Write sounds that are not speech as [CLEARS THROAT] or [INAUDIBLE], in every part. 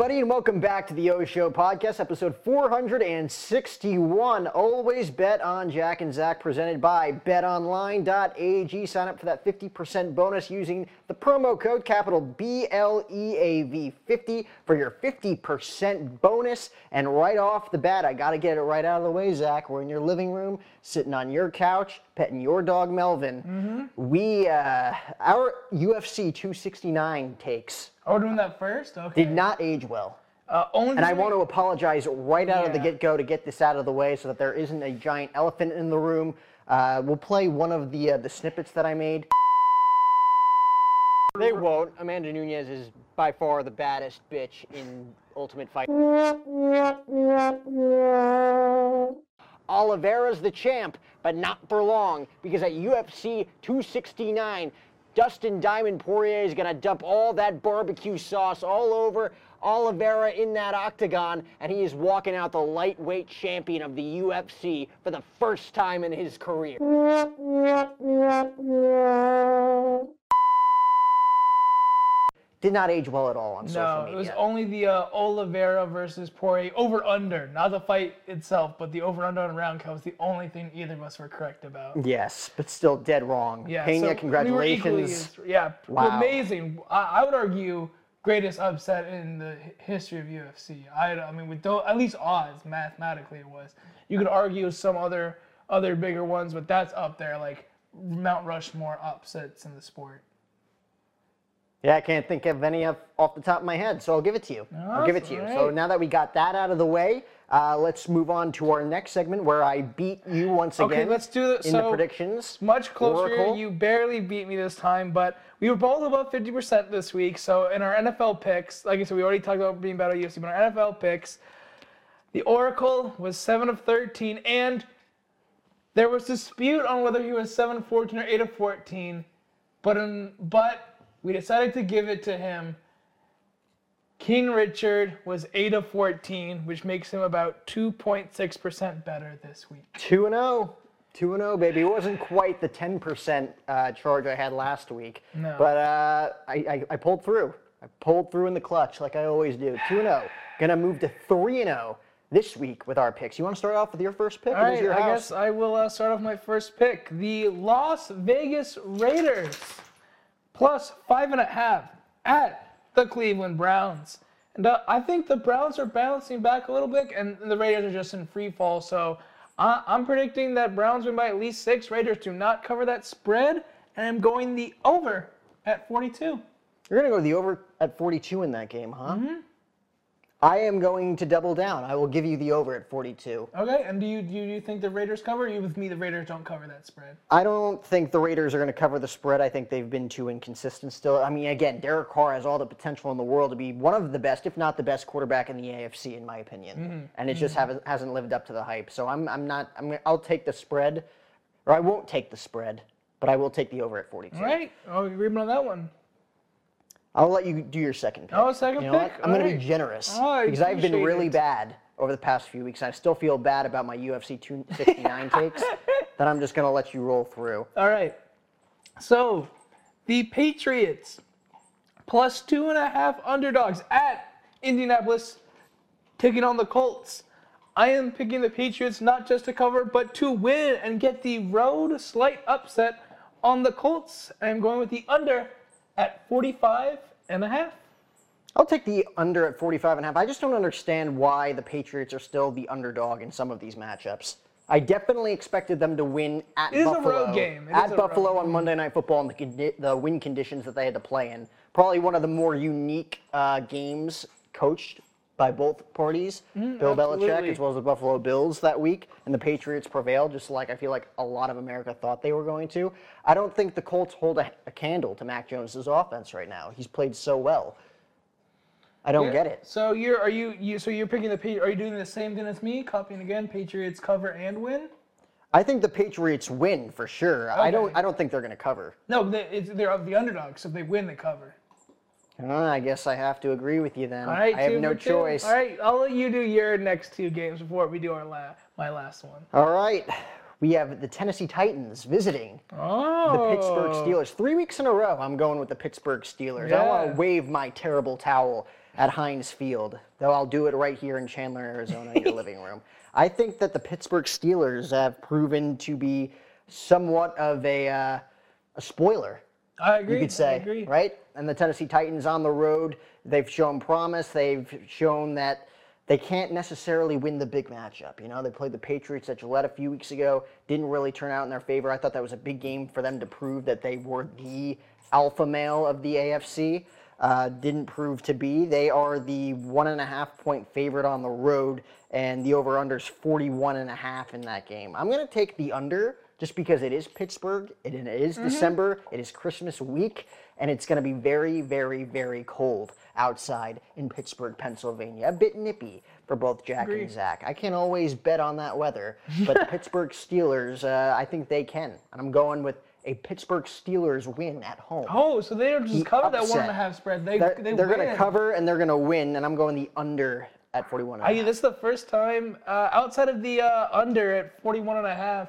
Everybody, and welcome back to the O Show podcast, episode 461. Always bet on Jack and Zach, presented by betonline.ag. Sign up for that 50% bonus using the promo code capital B L E A V 50 for your 50% bonus. And right off the bat, I got to get it right out of the way, Zach. We're in your living room, sitting on your couch, petting your dog, Melvin. We, uh, our UFC 269 takes Oh, we're doing that first? Okay. did not age well. Uh, only And I want to apologize right out of the get go to get this out of the way so that there isn't a giant elephant in the room. Uh, we'll play one of the uh, the snippets that I made. They won't. Amanda Nunes is by far the baddest bitch in Ultimate Fight. Oliveira's the champ, but not for long because at UFC 269, Dustin Diamond Poirier is going to dump all that barbecue sauce all over Oliveira in that octagon, and he is walking out the lightweight champion of the UFC for the first time in his career. [LAUGHS] Did not age well at all on social media. No, it was only the uh, Oliveira versus Poirier over under, not the fight itself, but the over under on round count was the only thing either of us were correct about. Yes, but still dead wrong. Yeah, Pena, so we congratulations. equally yeah, Wow. amazing. I, I would argue greatest upset in the history of UFC. I, I mean, with at least odds mathematically it was. You could argue some other other bigger ones, but that's up there like Mount Rushmore upsets in the sport. Yeah, I can't think of any off, off the top of my head, so I'll give it to you. I'll give it to you. So now that we got that out of the way, uh, let's move on to our next segment where I beat you once again. Okay, let's do it. in So the predictions. much closer. Oracle. You barely beat me this time, but we were both above 50% this week. So in our NFL picks, like I said, we already talked about being better at UFC, but our NFL picks, the Oracle was 7 of 13, and there was dispute on whether he was 7 of 14 or 8 of 14, but in, but we decided to give it to him. King Richard was 8 of 14, which makes him about 2.6% better this week. 2 and 0. 2 and 0, baby. It wasn't quite the 10% uh, charge I had last week, No. but uh, I, I, I pulled through. I pulled through in the clutch like I always do. 2 and 0. Gonna move to 3 and 0 this week with our picks. You want to start off with your first pick? All your I guess I will uh, start off my first pick. The Las Vegas Raiders plus five and a half at the Cleveland Browns. And uh, I think the Browns are bouncing back a little bit, and the Raiders are just in free fall. So I I'm predicting that Browns win by at least six. Raiders do not cover that spread, and I'm going the over at 42. You're going to go the over at 42 in that game, huh? Mm-hmm. I am going to double down. I will give you the over at 42. Okay, and do you do you think the Raiders cover? Or you with me? The Raiders don't cover that spread. I don't think the Raiders are going to cover the spread. I think they've been too inconsistent still. I mean, again, Derek Carr has all the potential in the world to be one of the best, if not the best quarterback in the AFC, in my opinion. Mm-hmm. And it just haven't, hasn't lived up to the hype. So I'm, I'm not. I'm I'll take the spread, or I won't take the spread, but I will take the over at 42. All right, oh, you agreement on that one. I'll let you do your second pick. Oh, second you know what? pick? I'm going to be generous I because I've been appreciate really it. bad over the past few weeks. and I still feel bad about my UFC 269 [LAUGHS] takes that I'm just going to let you roll through. All right. So, the Patriots plus two and a half underdogs at Indianapolis taking on the Colts. I am picking the Patriots not just to cover, but to win and get the road slight upset on the Colts. I'm going with the under at 45 and a half. I'll take the under at 45 and a half. I just don't understand why the Patriots are still the underdog in some of these matchups. I definitely expected them to win at It is a Buffalo. road game. It at Buffalo on Monday Night Football and the, condi- the win conditions that they had to play in. Probably one of the more unique uh, games coached by both parties. Bill Belichick Mm, as well as the Buffalo Bills that week, and the Patriots prevailed, just like I feel like a lot of America thought they were going to. I don't think the Colts hold a, a candle to Mac Jones's offense right now. He's played so well. I don't get it. So you're are you you so you're picking the are you doing the same thing as me? Copying again, Patriots cover and win. I think the Patriots win for sure. I don't. I don't think they're going to cover. No, they, it's, they're the underdogs. So if they win, they cover. Uh, I guess I have to agree with you then. All right, I have no choice. All right, I'll let you do your next two games before we do our la- my last one. All right. We have the Tennessee Titans visiting Oh, the Pittsburgh Steelers. Three weeks in a row, I'm going with the Pittsburgh Steelers. I want to wave my terrible towel at Heinz Field, though I'll do it right here in Chandler, Arizona, in your [LAUGHS] living room. I think that the Pittsburgh Steelers have proven to be somewhat of a, uh, a spoiler I agree. you could say, I agree. right? And the Tennessee Titans on the road, they've shown promise. They've shown that they can't necessarily win the big matchup. You know, they played the Patriots at Gillette a few weeks ago, didn't really turn out in their favor. I thought that was a big game for them to prove that they were the alpha male of the AFC. Uh, didn't prove to be. They are the one and a half point favorite on the road, and the over under is 41 and a half in that game. I'm going to take the under just because it is Pittsburgh, it it is December, it is Christmas week, and it's going to be very, very, very cold outside in Pittsburgh, Pennsylvania. A bit nippy for both Jack Agree. and Zach. I can't always bet on that weather, [LAUGHS] but the Pittsburgh Steelers, uh, I think they can. And I'm going with a Pittsburgh Steelers win at home. Oh, so they don't just The cover that one upset. and a half spread. They they're they they're going to cover and they're going to win, and I'm going the under at 41. and a I, half. this is the first time uh, outside of the uh, under at 41 and a half.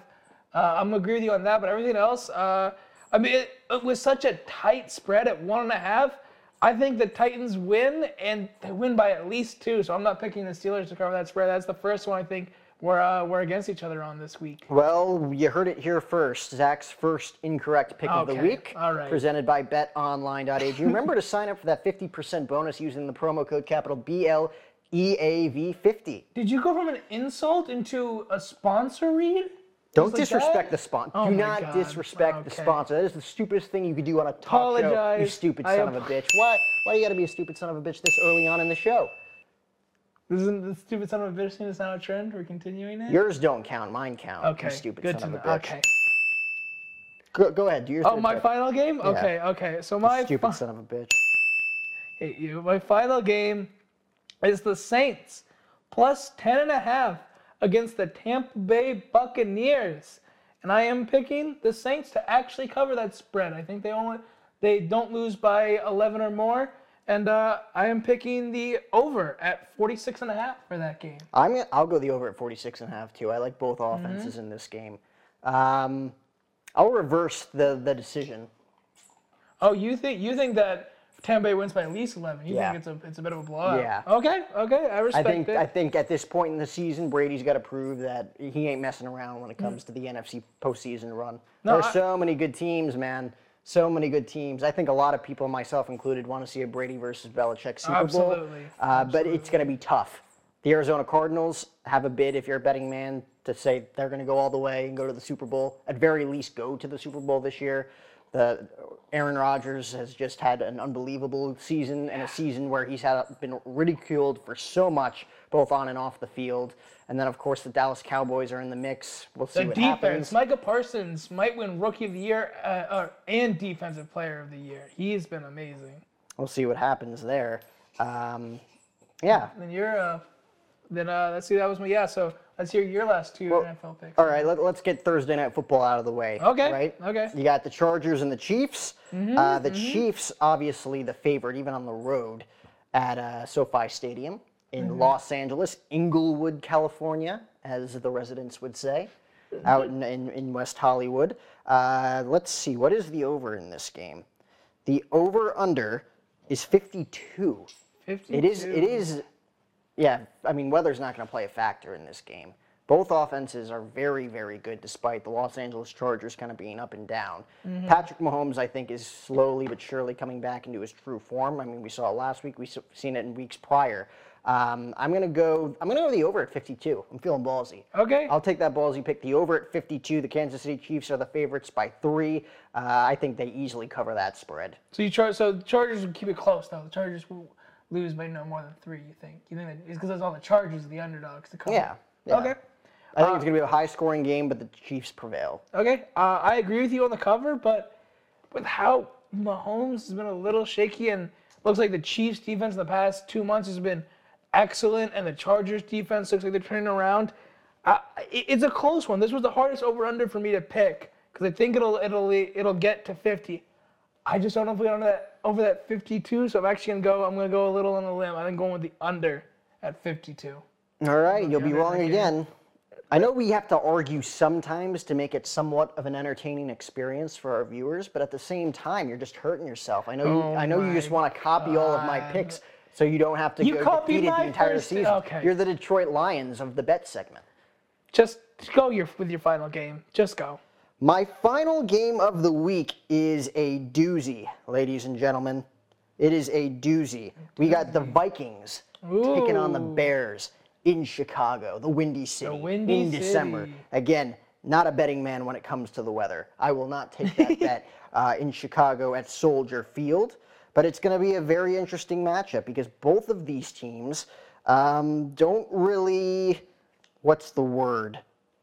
Uh, I'm agree with you on that, but everything else, uh, I mean, it, it was such a tight spread at one and a half. I think the Titans win, and they win by at least two. So I'm not picking the Steelers to cover that spread. That's the first one I think we're uh, we're against each other on this week. Well, you heard it here first. Zach's first incorrect pick of the Okay, week, all right. presented by BetOnline.ag. Remember to sign up for that 50% bonus using the promo code capital E BLEAV50. Did you go from an insult into a sponsor read? Don't like disrespect that? the sponsor. Oh Do not God. disrespect the Okay. sponsor. That is the stupidest thing you could do on a talk show. You Apologize. stupid I son of a bitch. Why? Why you got to be a stupid son of a bitch this early on in the show? This isn't the stupid son of a bitch thing is now a trend? We're continuing it. Yours don't count. Mine count. okay. You stupid Good son to of a bitch. Okay. Go, go ahead. Do your Oh, my pick. final game? Okay, okay. So my Stupid fi- son of a bitch. hate you. My final game is the Saints plus 10 and a half against the Tampa Bay Buccaneers. And I am picking the Saints to actually cover that spread. I think they only they don't lose by 11 or more. And uh, I am picking the over at 46 and a half for that game. I'm gonna, I'll go the over at 46 and a half too. I like both Mm-hmm. offenses in this game. Um, I'll reverse the the decision. Oh, you think you think that Tampa Bay wins by at least 11? You Yeah. think it's a it's a bit of a blowout? Yeah. Okay, okay. I I respect think it. I think at this point in the season, Brady's got to prove that he ain't messing around when it comes to the NFC postseason run. Mm. No, There's I- so many good teams, man. So many good teams. I think a lot of people, myself included, want to see a Brady versus Belichick Super Bowl. Absolutely. Uh, but it's going to be tough. The Arizona Cardinals have a bid, if you're a betting man, to say they're going to go all the way and go to the Super Bowl. At very least, go to the Super Bowl this year. The Aaron Rodgers has just had an unbelievable season and a season where he's had been ridiculed for so much, both on and off the field. And then, of course, the Dallas Cowboys are in the mix. We'll see The what defense, happens. Micah Parsons might win Rookie of the Year uh, uh, and Defensive Player of the Year. He's been amazing. We'll see what happens there. Um, yeah. Then you're, uh, then uh, let's see, that was my yeah. So let's hear your last two NFL picks. All right, let, us get Thursday night football out of the way. Okay, Right. okay. Mm-hmm, You got the Chargers and the Chiefs. uh, the Chiefs, obviously, the favorite, even on the road at uh, SoFi Stadium in Mm-hmm. Los Angeles, Inglewood, California, as the residents would say, out in, in, in West Hollywood. Uh, let's see, what is the over in this game? The over under is 52. 52. It is. It is. Yeah. I mean, weather's not going to play a factor in this game. Both offenses are very, very good, despite the Los Angeles Chargers kind of being up and down. Mm-hmm. Patrick Mahomes, I think, is slowly but surely coming back into his true form. I mean, we saw it last week. We've seen it in weeks prior. Um, I'm gonna go. I'm gonna go the over at 52. I'm feeling ballsy. Okay. I'll take that ballsy pick. The over at 52. The Kansas City Chiefs are the favorites by three. Uh, I think they easily cover that spread. So you char- so the Chargers will keep it close though. The Chargers will lose by no more than three. You think? You think that it's because that's all the Chargers, the underdogs to cover? Yeah. yeah. Okay. I think it's going to be a high scoring game, but the Chiefs prevail. Okay, uh, I agree with you on the cover, but with how Mahomes has been a little shaky and looks like the Chiefs' defense in the past two months has been excellent, and the Chargers' defense looks like they're turning around. Uh, it- it's a close one. This was the hardest over/under for me to pick because I think it'll it'll it'll get to 50. I just don't know if we get to that over that 52, so I'm actually gonna go. I'm gonna go a little on the limb. I'm going with the under at 52. All right, you'll be wrong again. I know we have to argue sometimes to make it somewhat of an entertaining experience for our viewers, but at the same time, you're just hurting yourself. I know you. Oh I know you just want to copy all of my picks, so you don't have to You go copied defeated the entire first- season. okay. You're the Detroit Lions of the bet segment. Just go your with your final game. Just go. My final game of the week is a doozy, ladies and gentlemen. It is a doozy. We got the Vikings taking on the Bears in Chicago, the Windy City, Windy in December. City. Again, not a betting man when it comes to the weather. I will not take that [LAUGHS] bet uh, in Chicago at Soldier Field. But it's going to be a very interesting matchup because both of these teams um, don't really, what's the word,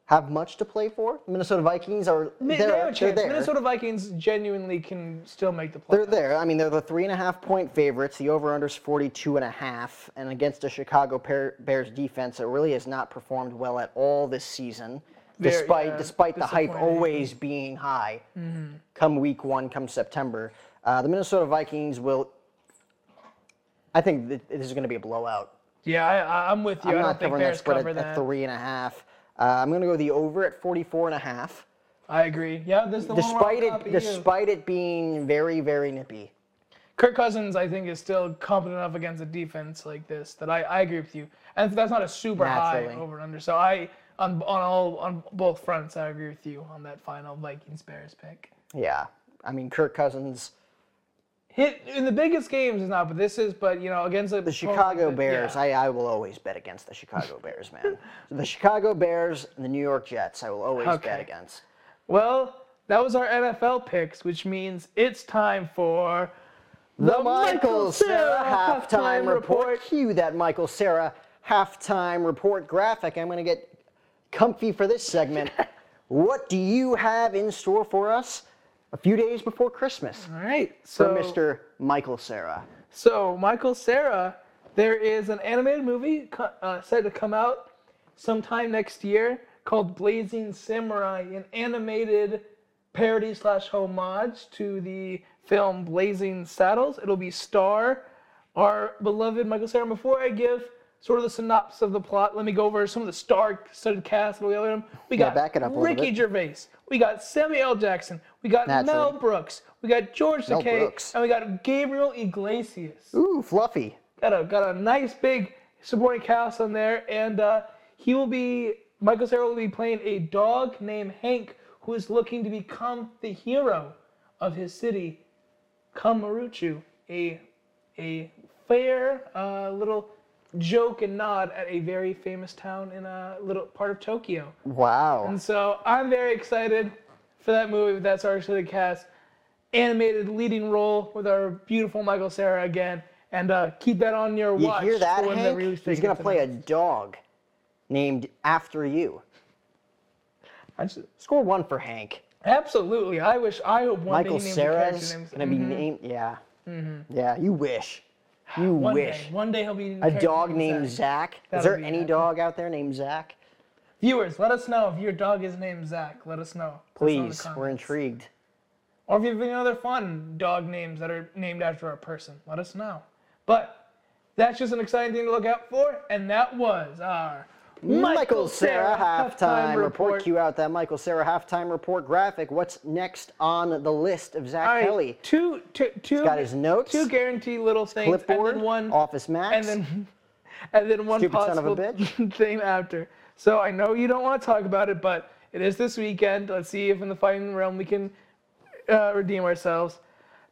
have much to play for. Minnesota Vikings are Mi- they have a chance. there. Minnesota Vikings genuinely can still make the playoffs. They're there. I mean, they're the three and a half point favorites. The over under is 42 and a half. And against a Chicago Bears defense that really has not performed well at all this season, despite yeah, despite the hype always being high. Come week one, come September, uh, the Minnesota Vikings will. I think that this is going to be a blowout. Yeah, I, I'm with you. I'm I not don't think covering that Bears spread cover at, that. at three and a half. Uh, I'm going to go the over at 44 and a half. I agree. Yeah, this is the Despite I'll it, you. despite it being very, very nippy. Kirk Cousins, I think, is still competent enough against a defense like this that I, I agree with you. And that's not a super Naturally. high over and under. So I on on all on both fronts, I agree with you on that final Vikings Bears pick. Yeah, I mean Kirk Cousins. Hit in the biggest games is not, but this is. But you know, against a The Chicago Bears, I, I will always bet against the Chicago Bears, man. [LAUGHS] the Chicago Bears and the New York Jets, I will always bet against. Well, that was our NFL picks, which means it's time for The Michael Cera halftime report. Cue that Michael Cera halftime report graphic. I'm going to get comfy for this segment. [LAUGHS] what do you have in store for us a few days before Christmas All right, for so Mr. Michael Cera? So, Michael Cera, there is an animated movie uh, set to come out sometime next year called Blazing Samurai, an animated parody slash homage to the film Blazing Saddles. It'll be star our beloved Michael Sarah. Before I give sort of the synopsis of the plot, let me go over some of the star-studded cast. That'll be on them. We Yeah, got back it up Ricky. Gervais. We got Samuel L. Jackson. We got Mel Brooks. We got George Takei. And we got Gabriel Iglesias. Ooh, fluffy. Got a got a nice big supporting cast on there, and uh, he will be Michael Cera will be playing a dog named Hank who is looking to become the hero of his city, Kamaruchu, a a fair uh, little joke and nod at a very famous town in a little part of Tokyo. Wow. And so I'm very excited for that movie with that star-studded cast, animated leading role with our beautiful Michael Cera again, and uh, keep that on your You watch. hear that, for the Hank? He's going to play a dog named after you. I just- Score one for Hank. absolutely. I wish. I hope one Michael day he names a character Sarah's going to be named. Yeah. Yeah, you wish. You One wish. day, one day he'll be A dog named Zach. Is there any epic. dog out there named Zach? Viewers, let us know if your dog is named Zach. Let us know. Us in Please, we're intrigued. Or if you have any other fun dog names that are named after a person, let us know. But that's just an exciting thing to look out for, and that was our Michael Cera halftime report. Cue out that Michael Cera halftime report graphic. What's next on the list of Zach right, Kelly? two, two, two, got his notes, two guaranteed little things, Clipboard, and then one, Office Max. and then, [LAUGHS] and then one Stupid son of a possible [LAUGHS] thing after. So I know you don't want to talk about it, but it is this weekend. Let's see if in the fighting realm we can uh, redeem ourselves.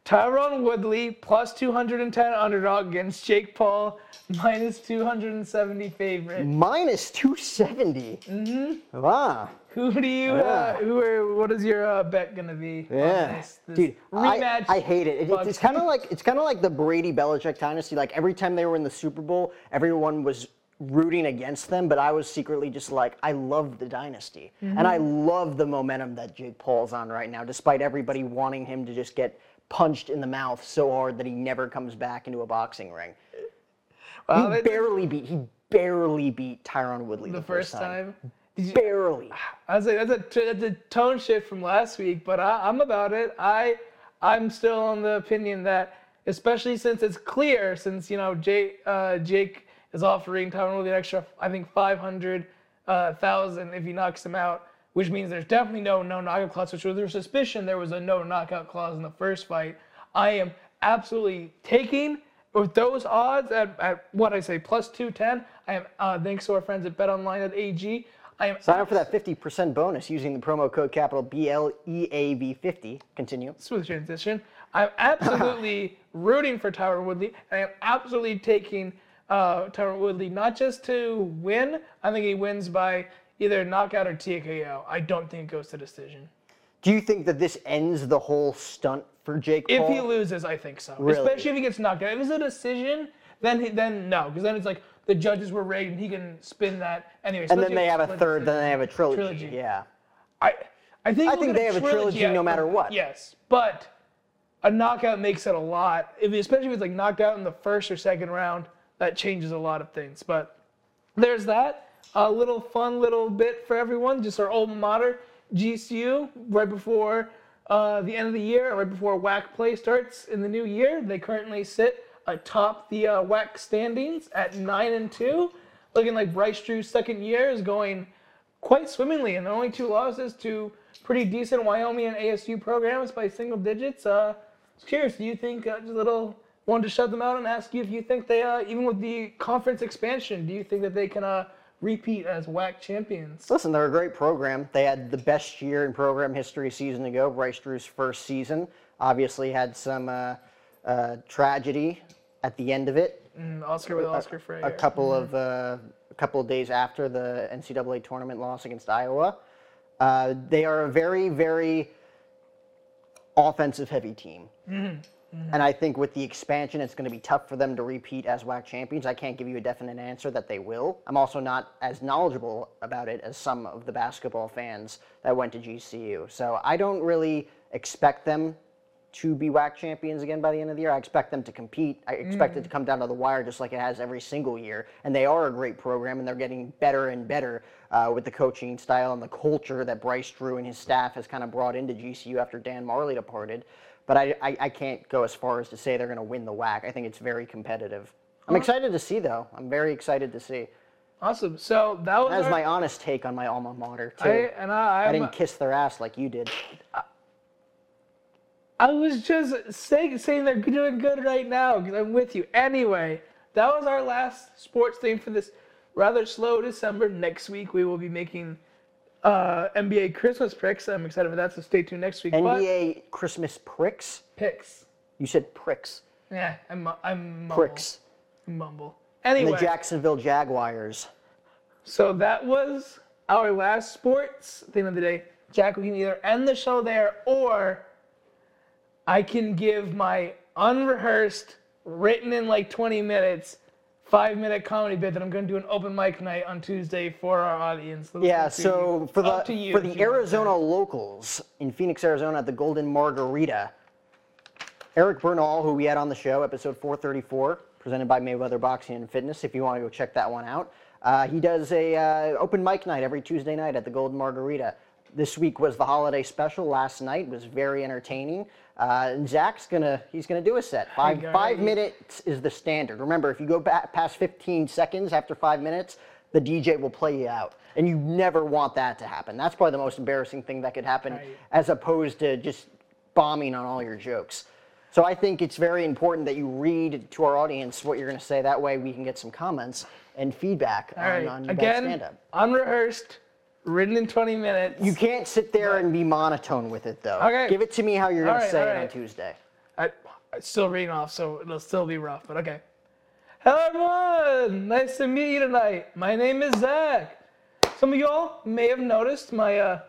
Tyron Woodley plus 210 underdog against Jake Paul minus 270 favorite. Minus 270. Mm-hmm. Wow. Who do you? Yeah. Uh, who are? What is your uh, bet gonna be? Yeah, this, this dude, I, rematch. I hate it. It- Bucks. it's kind of like it's kind of like the [LAUGHS] Brady Belichick dynasty. Like every time they were in the Super Bowl, everyone was rooting against them, but I was secretly just like, I love the dynasty, and I Mm-hmm. love the momentum that Jake Paul's on right now, despite everybody wanting him to just get punched in the mouth so hard that he never comes back into a boxing ring. Wow, he barely beat. He barely beat Tyron Woodley the first time. You, Barely. I was [SIGHS] like, that's a, that's a tone shift from last week, but I, I'm about it. I, I'm still on the opinion that especially since it's clear, since you know Jake, uh, Jake is offering Tyron Woodley an extra, I think five hundred uh, thousand if he knocks him out, which means there's definitely no no knockout clause. Which was their suspicion there was a no knockout clause in the first fight. I am absolutely taking with those odds at, at what I say plus two ten. I am uh, thanks to our friends at BetOnline.ag. I am Sign up for that 50% bonus using the promo code capital BLEAV50. Continue. smooth transition. I'm absolutely [LAUGHS] rooting for Tyron Woodley. I am absolutely taking uh, Tyron Woodley not just to win. I think he wins by either knockout or TKO. I don't think it goes to decision. Do you think that this ends the whole stunt for Jake If Paul? he loses, I think so. Really? Especially if he gets knocked out. If it's a decision, then he, then no, because then it's like the judges were rigged and he can spin that anyway. and then they have a third, then they have a trilogy. Trilogy. Yeah. I, I think, I think they have a trilogy out- no matter what. Yes, but a knockout makes it a lot. If especially if it's like knocked out in the first or second round, that changes a lot of things. But there's that. A little fun little bit for everyone. Just our alma mater, GCU, right before uh, the end of the year, right before WAC play starts in the new year. They currently sit atop the uh, WAC standings at nine and two, looking like Bryce Drew's second year is going quite swimmingly, and only two losses to pretty decent Wyoming and ASU programs by single digits. Uh, curious, do you think uh, just a little wanted to shut them out and ask you if you think they, uh, even with the conference expansion, do you think that they can uh, repeat as WAC champions? Listen, they're a great program. They had the best year in program history a season ago. Bryce Drew's first season obviously had some uh, uh, tragedy at the end of it. And Oscar with Oscar Frayer. a couple of uh, a couple of days after the NCAA tournament loss against Iowa. Uh, they are a very very offensive heavy team. And I think with the expansion, it's going to be tough for them to repeat as WAC champions. I can't give you a definite answer that they will. I'm also not as knowledgeable about it as some of the basketball fans that went to GCU. So I don't really expect them to be WAC champions again by the end of the year. I expect them to compete. I expect it to come down to the wire just like it has every single year. And they are a great program, and they're getting better and better uh, with the coaching style and the culture that Bryce Drew and his staff has kind of brought into GCU after Dan Majerle departed. But I, I, I can't go as far as to say they're going to win the WAC. I think it's very competitive. I'm excited to see, though. I'm very excited to see. Awesome. So that was That was our- my honest take on my alma mater, too. I, and I, I didn't kiss their ass like you did. I was just saying, saying they're doing good right now because I'm with you. Anyway, that was our last sports thing for this rather slow December. Next week we will be making uh, NBA Christmas picks. I'm excited for that, so stay tuned next week. But NBA Christmas pricks? picks. You said pricks. Yeah, I'm I'm mumble. Pricks. Mumble. And Anyway, the Jacksonville Jaguars. so that was our last sports thing of the day. Jack, we can either end the show there or I can give my unrehearsed, written in like 20 minutes, five minute comedy bit that I'm going to do an open mic night on Tuesday for our audience. That's Yeah, so for the you for the Arizona locals in Phoenix, Arizona at the Golden Margarita, Eric Bernal, who we had on the show, episode 434, presented by Mayweather Boxing and Fitness. If you want to go check that one out, uh, he does a uh, open mic night every Tuesday night at the Golden Margarita. This week was the holiday special. Last night was very entertaining. Uh, and Zach's gonna he's gonna do a set. Five five minutes is the standard. Remember, if you go back past 15 seconds after five minutes, the DJ will play you out. And you never want that to happen. That's probably the most embarrassing thing that could happen, Right. as opposed to just bombing on all your jokes. So I think it's very important that you read to our audience what you're going to say. That way we can get some comments and feedback All on, right. on your Again, stand-up. unrehearsed, written in 20 minutes. You can't sit there and be monotone with it, though. Okay. Give it to me how you're going All to right, say all it on right. Tuesday. I, I'm still reading off, so it'll still be rough, but okay. Hello, everyone. Nice to meet you tonight. My name is Zach. Some of y'all may have noticed my uh,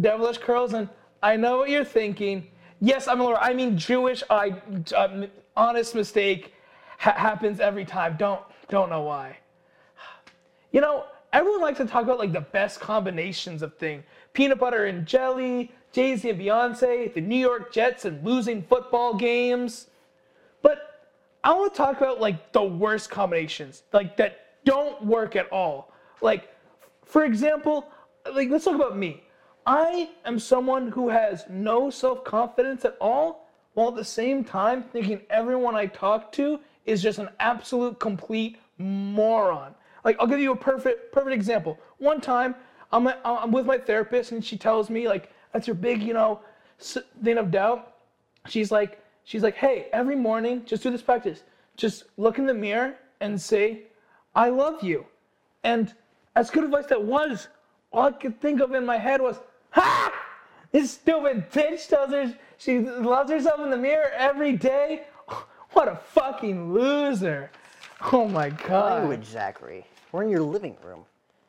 devilish curls, and I know what you're thinking. Yes, I'm a lawyer. I mean Jewish. I uh, honest mistake ha- happens every time. Don't don't know why. [SIGHS] You know, everyone likes to talk about like the best combinations of things. Peanut butter and jelly, Jay-Z and Beyonce, the New York Jets and losing football games. But I want to talk about like the worst combinations, like that don't work at all. Like, for example, like let's talk about me. I am someone who has no self-confidence at all while at the same time thinking everyone I talk to is just an absolute complete moron. Like I'll give you a perfect perfect example. One time I'm I'm with my therapist and she tells me like that's your big you know thing of doubt. She's like she's like hey every morning just do this practice. Just look in the mirror and say I love you. And as good advice that was, all I could think of in my head was ha! This stupid bitch tells her she loves herself in the mirror every day. [LAUGHS] What a fucking loser. [LAUGHS] Oh my god. Language, Zachary. We're in your living room.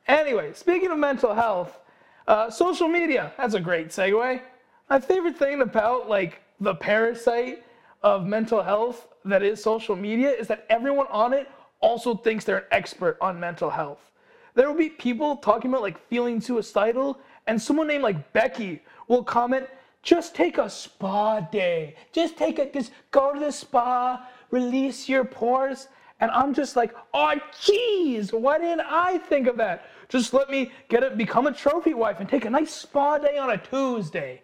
Anyway, speaking of mental health, uh, social media, that's a great segue. My favorite thing about like the parasite of mental health that is social media is that everyone on it also thinks they're an expert on mental health. There will be people talking about like feeling suicidal, and someone named like Becky will comment, just take a spa day. Just take a, just go to the spa, release your pores. And I'm just like, oh, jeez, why didn't I think of that? Just let me get it, become a trophy wife and take a nice spa day on a Tuesday.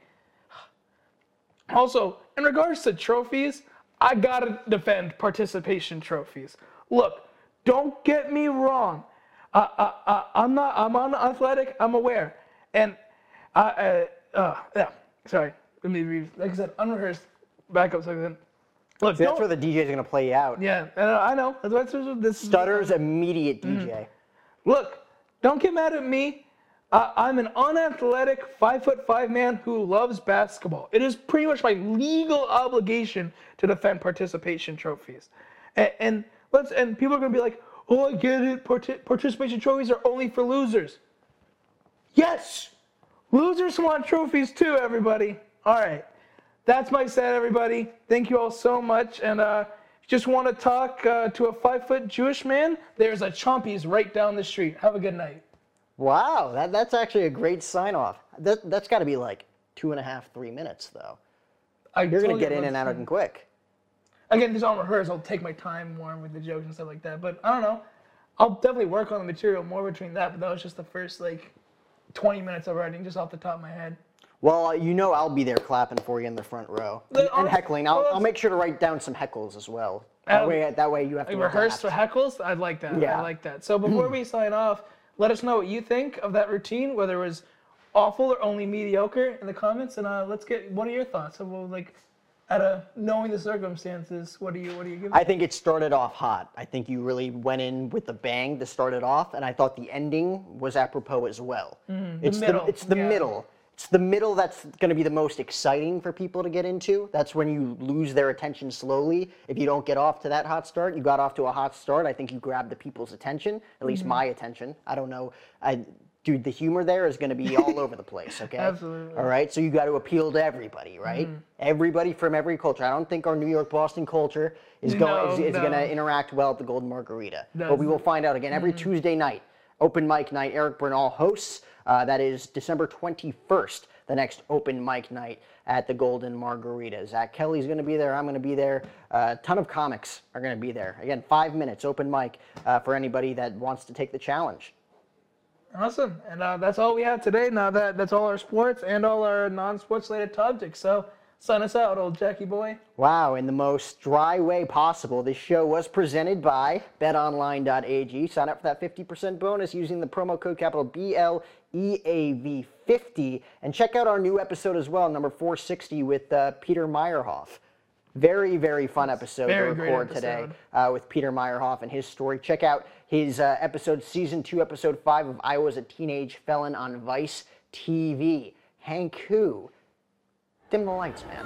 Also, in regards to trophies, I gotta defend participation trophies. Look, don't get me wrong. I'm not. I'm unathletic. I'm aware, and I. Uh, uh, yeah. Sorry. Let me read. Like I said, unrehearsed backup. So Look, See, that's where the DJ is gonna play you out. Yeah, I know. That's what this Stutter's immediate DJ. Mm. Look, don't get mad at me. Uh, I'm an unathletic five foot five man who loves basketball. It is pretty much my legal obligation to defend participation trophies. And, and let's and people are gonna be like, oh, I get it. Parti- participation trophies are only for losers. Yes, losers want trophies too. Everybody. All right, that's my set, everybody. Thank you all so much, and uh, just want to talk uh, to a five foot Jewish man, there's a Chompies right down the street. Have a good night. Wow, that, that's actually a great sign off. That, that's got to be like two and a half, three minutes, though. I You're going to get in and out of them quick. Again, this all rehearsed. I'll take my time more with the jokes and stuff like that. But I don't know. I'll definitely work on the material more between that. But that was just the first like 20 minutes of writing just off the top of my head. Well, you know I'll be there clapping for you in the front row and, and heckling. I'll, I'll make sure to write down some heckles as well. That way, that way you have to rehearse for heckles. I'd like that. Yeah. I like that. So [CLEARS THROAT] before we sign off, let us know what you think of that routine, whether it was awful or only mediocre in the comments, and uh, let's get what are your thoughts? So we'll like at a knowing the circumstances, what do you what do you give? I think it started off hot. I think you really went in with a bang to start it off, and I thought the ending was apropos as well. Mm-hmm. It's the, middle. The, it's the yeah. middle. It's the middle that's going to be the most exciting for people to get into. That's when you lose their attention slowly. If you don't get off to that hot start, you got off to a hot start. I think you grabbed the people's attention, at least mm-hmm. my attention. I don't know. I, dude, the humor there is going to be all over the place. [LAUGHS] Okay. Absolutely. All right. So you got to appeal to everybody, right? Mm-hmm. Everybody from every culture. I don't think our New York Boston culture is going no, is, is no. going to interact well at the Golden Margarita. but we will find out again every mm-hmm. Tuesday night. Open mic night. Eric Bernal hosts. Uh, that is December 21st, the next open mic night at the Golden Margarita. Zach Kelly's going to be there. I'm going to be there. A uh, ton of comics are going to be there. Again, five minutes open mic uh, for anybody that wants to take the challenge. Awesome. And uh, that's all we have today. Now that that's all our sports and all our non-sports related topics. So Sign us out, old Jackie boy. Wow, in the most dry way possible. This show was presented by betonline.ag. Sign up for that 50% bonus using the promo code capital BLEAV50. And check out our new episode as well, number 460 with uh, Peter Meyerhoff. Very, very fun episode very to record episode. today uh, with Peter Meyerhoff and his story. Check out his uh, episode, season two, episode five of I Was a Teenage Felon on Vice TV. Hank Who Dim the lights, man.